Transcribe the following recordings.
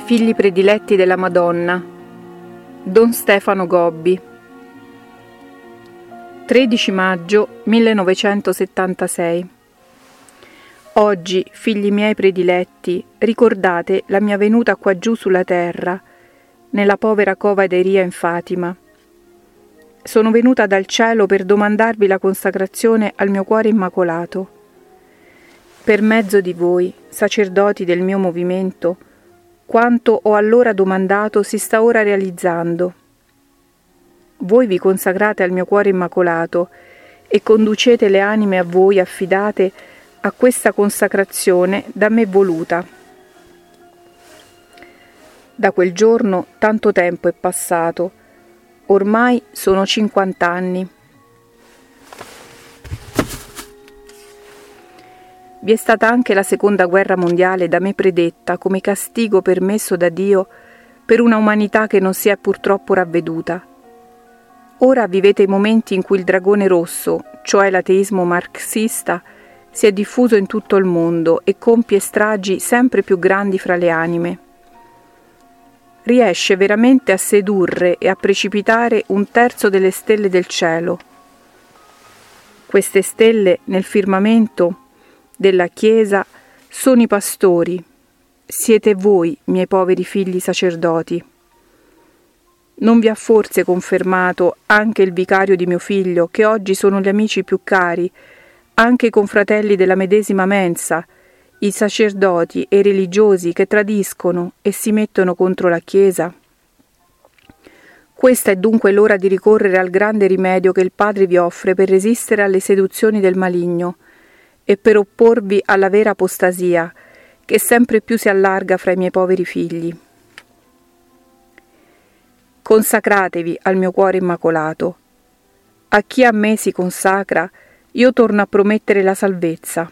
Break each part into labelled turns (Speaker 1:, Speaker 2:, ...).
Speaker 1: ai figli prediletti della Madonna. Don Stefano Gobbi. 13 maggio 1976. Oggi, figli miei prediletti, ricordate la mia venuta qua giù sulla terra, nella povera cova d'Eria in Fatima. Sono venuta dal cielo per domandarvi la consacrazione al mio cuore immacolato. Per mezzo di voi, sacerdoti del mio movimento, quanto ho allora domandato si sta ora realizzando. Voi vi consacrate al mio cuore immacolato e conducete le anime a voi affidate a questa consacrazione da me voluta. Da quel giorno tanto tempo è passato, ormai sono 50 anni. Vi è stata anche la seconda guerra mondiale da me predetta come castigo permesso da Dio per una umanità che non si è purtroppo ravveduta. Ora vivete i momenti in cui il dragone rosso, cioè l'ateismo marxista, si è diffuso in tutto il mondo e compie stragi sempre più grandi fra le anime. Riesce veramente a sedurre e a precipitare un terzo delle stelle del cielo. Queste stelle nel firmamento della Chiesa sono i pastori, siete voi, miei poveri figli sacerdoti. Non vi ha forse confermato anche il vicario di mio figlio, che oggi sono gli amici più cari, anche i confratelli della medesima mensa, i sacerdoti e i religiosi che tradiscono e si mettono contro la Chiesa? Questa è dunque l'ora di ricorrere al grande rimedio che il Padre vi offre per resistere alle seduzioni del maligno, e per opporvi alla vera apostasia che sempre più si allarga fra i miei poveri figli. Consacratevi al mio cuore immacolato. A chi a me si consacra, io torno a promettere la salvezza,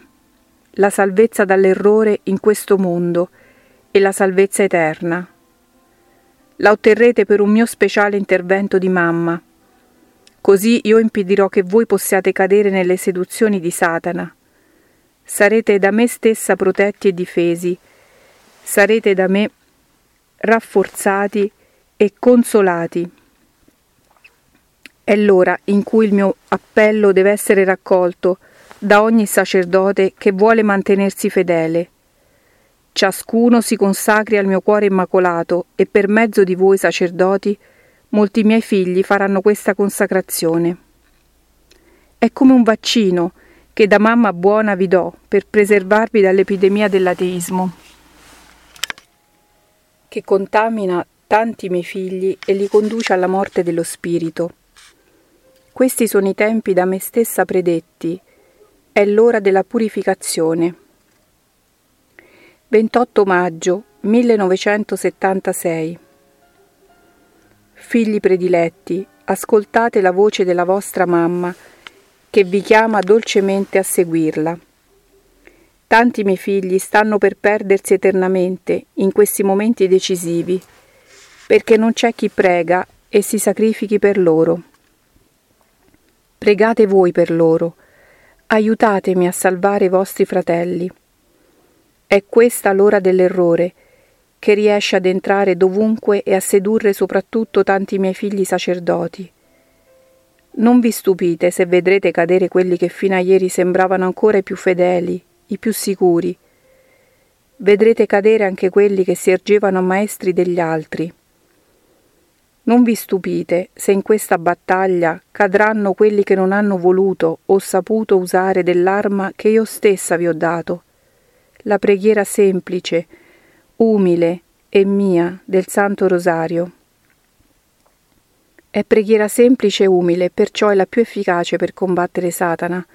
Speaker 1: la salvezza dall'errore in questo mondo e la salvezza eterna. La otterrete per un mio speciale intervento di mamma. Così io impedirò che voi possiate cadere nelle seduzioni di Satana sarete da me stessa protetti e difesi, sarete da me rafforzati e consolati. È l'ora in cui il mio appello deve essere raccolto da ogni sacerdote che vuole mantenersi fedele. Ciascuno si consacri al mio cuore immacolato e per mezzo di voi sacerdoti molti miei figli faranno questa consacrazione. È come un vaccino che da mamma buona vi do per preservarvi dall'epidemia dell'ateismo, che contamina tanti miei figli e li conduce alla morte dello spirito. Questi sono i tempi da me stessa predetti, è l'ora della purificazione. 28 maggio 1976 Figli prediletti, ascoltate la voce della vostra mamma che vi chiama dolcemente a seguirla. Tanti miei figli stanno per perdersi eternamente in questi momenti decisivi, perché non c'è chi prega e si sacrifichi per loro. Pregate voi per loro, aiutatemi a salvare i vostri fratelli. È questa l'ora dell'errore, che riesce ad entrare dovunque e a sedurre soprattutto tanti miei figli sacerdoti. Non vi stupite se vedrete cadere quelli che fino a ieri sembravano ancora i più fedeli, i più sicuri. Vedrete cadere anche quelli che si ergevano maestri degli altri. Non vi stupite se in questa battaglia cadranno quelli che non hanno voluto o saputo usare dell'arma che io stessa vi ho dato, la preghiera semplice, umile e mia del Santo Rosario. È preghiera semplice e umile, perciò è la più efficace per combattere Satana,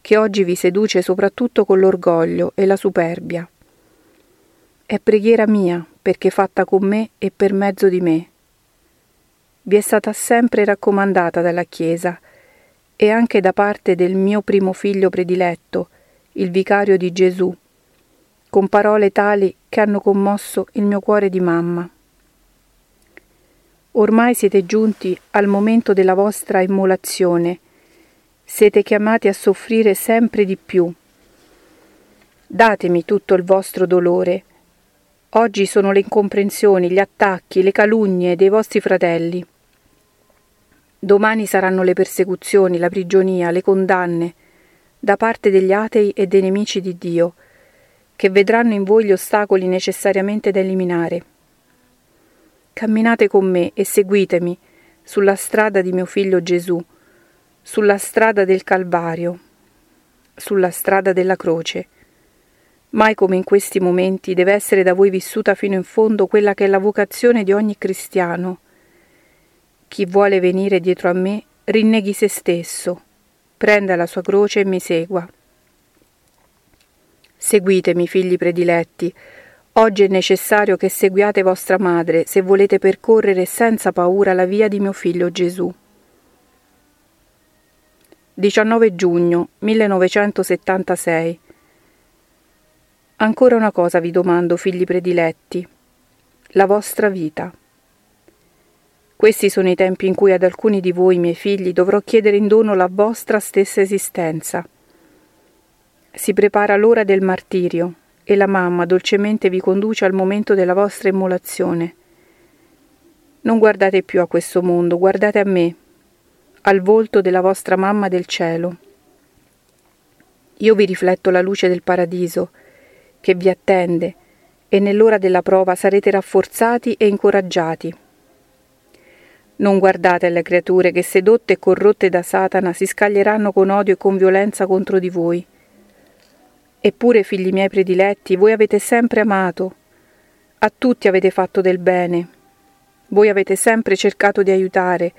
Speaker 1: che oggi vi seduce soprattutto con l'orgoglio e la superbia. È preghiera mia, perché fatta con me e per mezzo di me. Vi è stata sempre raccomandata dalla Chiesa e anche da parte del mio primo figlio prediletto, il vicario di Gesù, con parole tali che hanno commosso il mio cuore di mamma. Ormai siete giunti al momento della vostra immolazione, siete chiamati a soffrire sempre di più. Datemi tutto il vostro dolore, Oggi sono le incomprensioni, gli attacchi, le calunnie dei vostri fratelli. Domani saranno le persecuzioni, la prigionia, le condanne da parte degli atei e dei nemici di Dio, che vedranno in voi gli ostacoli necessariamente da eliminare. Camminate con me e seguitemi sulla strada di mio figlio Gesù, sulla strada del Calvario, sulla strada della croce Mai come in questi momenti deve essere da voi vissuta fino in fondo quella che è la vocazione di ogni cristiano. Chi vuole venire dietro a me, rinneghi se stesso, prenda la sua croce e mi segua. Seguitemi, figli prediletti. Oggi è necessario che seguiate vostra madre se volete percorrere senza paura la via di mio figlio Gesù. 19 giugno 1976 Ancora una cosa vi domando, figli prediletti, la vostra vita. Questi sono i tempi in cui ad alcuni di voi, miei figli, dovrò chiedere in dono la vostra stessa esistenza. Si prepara l'ora del martirio e la mamma dolcemente vi conduce al momento della vostra immolazione. Non guardate più a questo mondo, guardate a me, al volto della vostra mamma del cielo. Io vi rifletto la luce del paradiso, che vi attende e nell'ora della prova sarete rafforzati e incoraggiati. Non guardate alle creature che sedotte e corrotte da Satana si scaglieranno con odio e con violenza contro di voi. Eppure, figli miei prediletti, voi avete sempre amato, a tutti avete fatto del bene, voi avete sempre cercato di aiutare,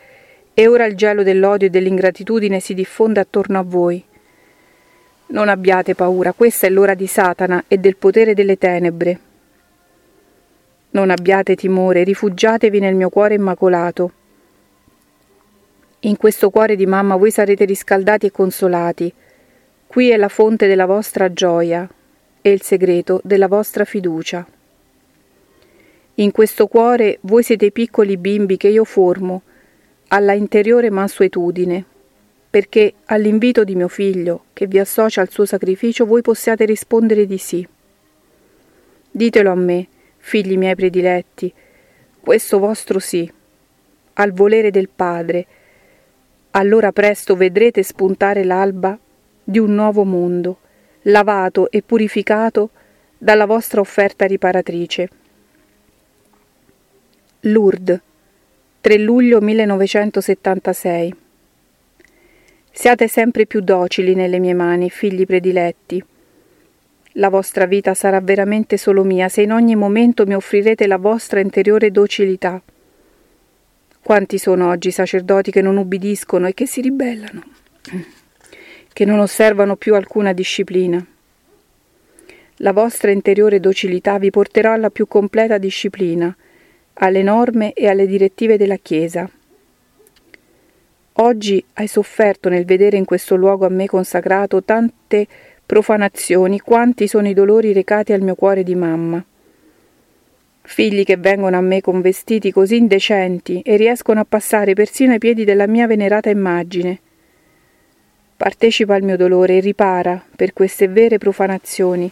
Speaker 1: e ora il gelo dell'odio e dell'ingratitudine si diffonde attorno a voi. Non abbiate paura, questa è l'ora di Satana e del potere delle tenebre. Non abbiate timore, rifugiatevi nel mio cuore immacolato. In questo cuore di mamma voi sarete riscaldati e consolati. Qui è la fonte della vostra gioia e il segreto della vostra fiducia. In questo cuore voi siete i piccoli bimbi che io formo, alla interiore mansuetudine, perché all'invito di mio figlio, che vi associa al suo sacrificio, voi possiate rispondere di sì. Ditelo a me, figli miei prediletti, questo vostro sì, al volere del Padre, allora presto vedrete spuntare l'alba di un nuovo mondo, lavato e purificato dalla vostra offerta riparatrice. Lourdes, 3 luglio 1976 Siate sempre più docili nelle mie mani, figli prediletti. La vostra vita sarà veramente solo mia se in ogni momento mi offrirete la vostra interiore docilità. Quanti sono oggi i sacerdoti che non ubbidiscono e che si ribellano, che non osservano più alcuna disciplina? La vostra interiore docilità vi porterà alla più completa disciplina, alle norme e alle direttive della Chiesa. Oggi hai sofferto nel vedere in questo luogo a me consacrato tante profanazioni, quanti sono i dolori recati al mio cuore di mamma. Figli che vengono a me con vestiti così indecenti e riescono a passare persino ai piedi della mia venerata immagine. Partecipa al mio dolore e ripara per queste vere profanazioni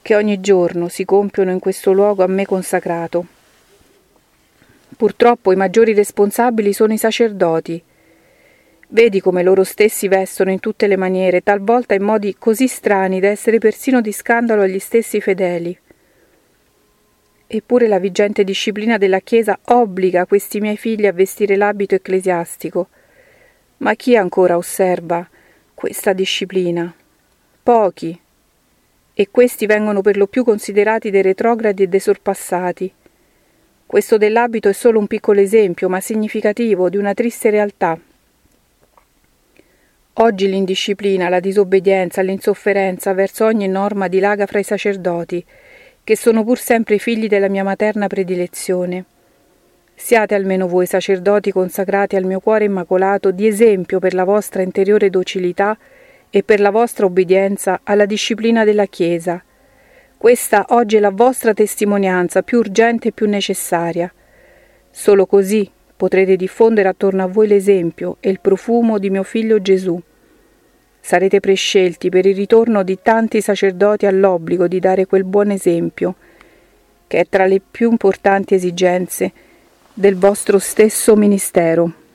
Speaker 1: che ogni giorno si compiono in questo luogo a me consacrato. Purtroppo i maggiori responsabili sono i sacerdoti, Vedi come loro stessi vestono in tutte le maniere, talvolta in modi così strani da essere persino di scandalo agli stessi fedeli. Eppure la vigente disciplina della Chiesa obbliga questi miei figli a vestire l'abito ecclesiastico. Ma chi ancora osserva questa disciplina? Pochi. E questi vengono per lo più considerati dei retrogradi e dei sorpassati. Questo dell'abito è solo un piccolo esempio, ma significativo, di una triste realtà. Oggi l'indisciplina, la disobbedienza, l'insofferenza verso ogni norma dilaga fra i sacerdoti, che sono pur sempre i figli della mia materna predilezione. Siate almeno voi sacerdoti consacrati al mio cuore immacolato di esempio per la vostra interiore docilità e per la vostra obbedienza alla disciplina della Chiesa. Questa oggi è la vostra testimonianza più urgente e più necessaria. Solo così potrete diffondere attorno a voi l'esempio e il profumo di mio figlio Gesù, Sarete prescelti per il ritorno di tanti sacerdoti all'obbligo di dare quel buon esempio che è tra le più importanti esigenze del vostro stesso ministero.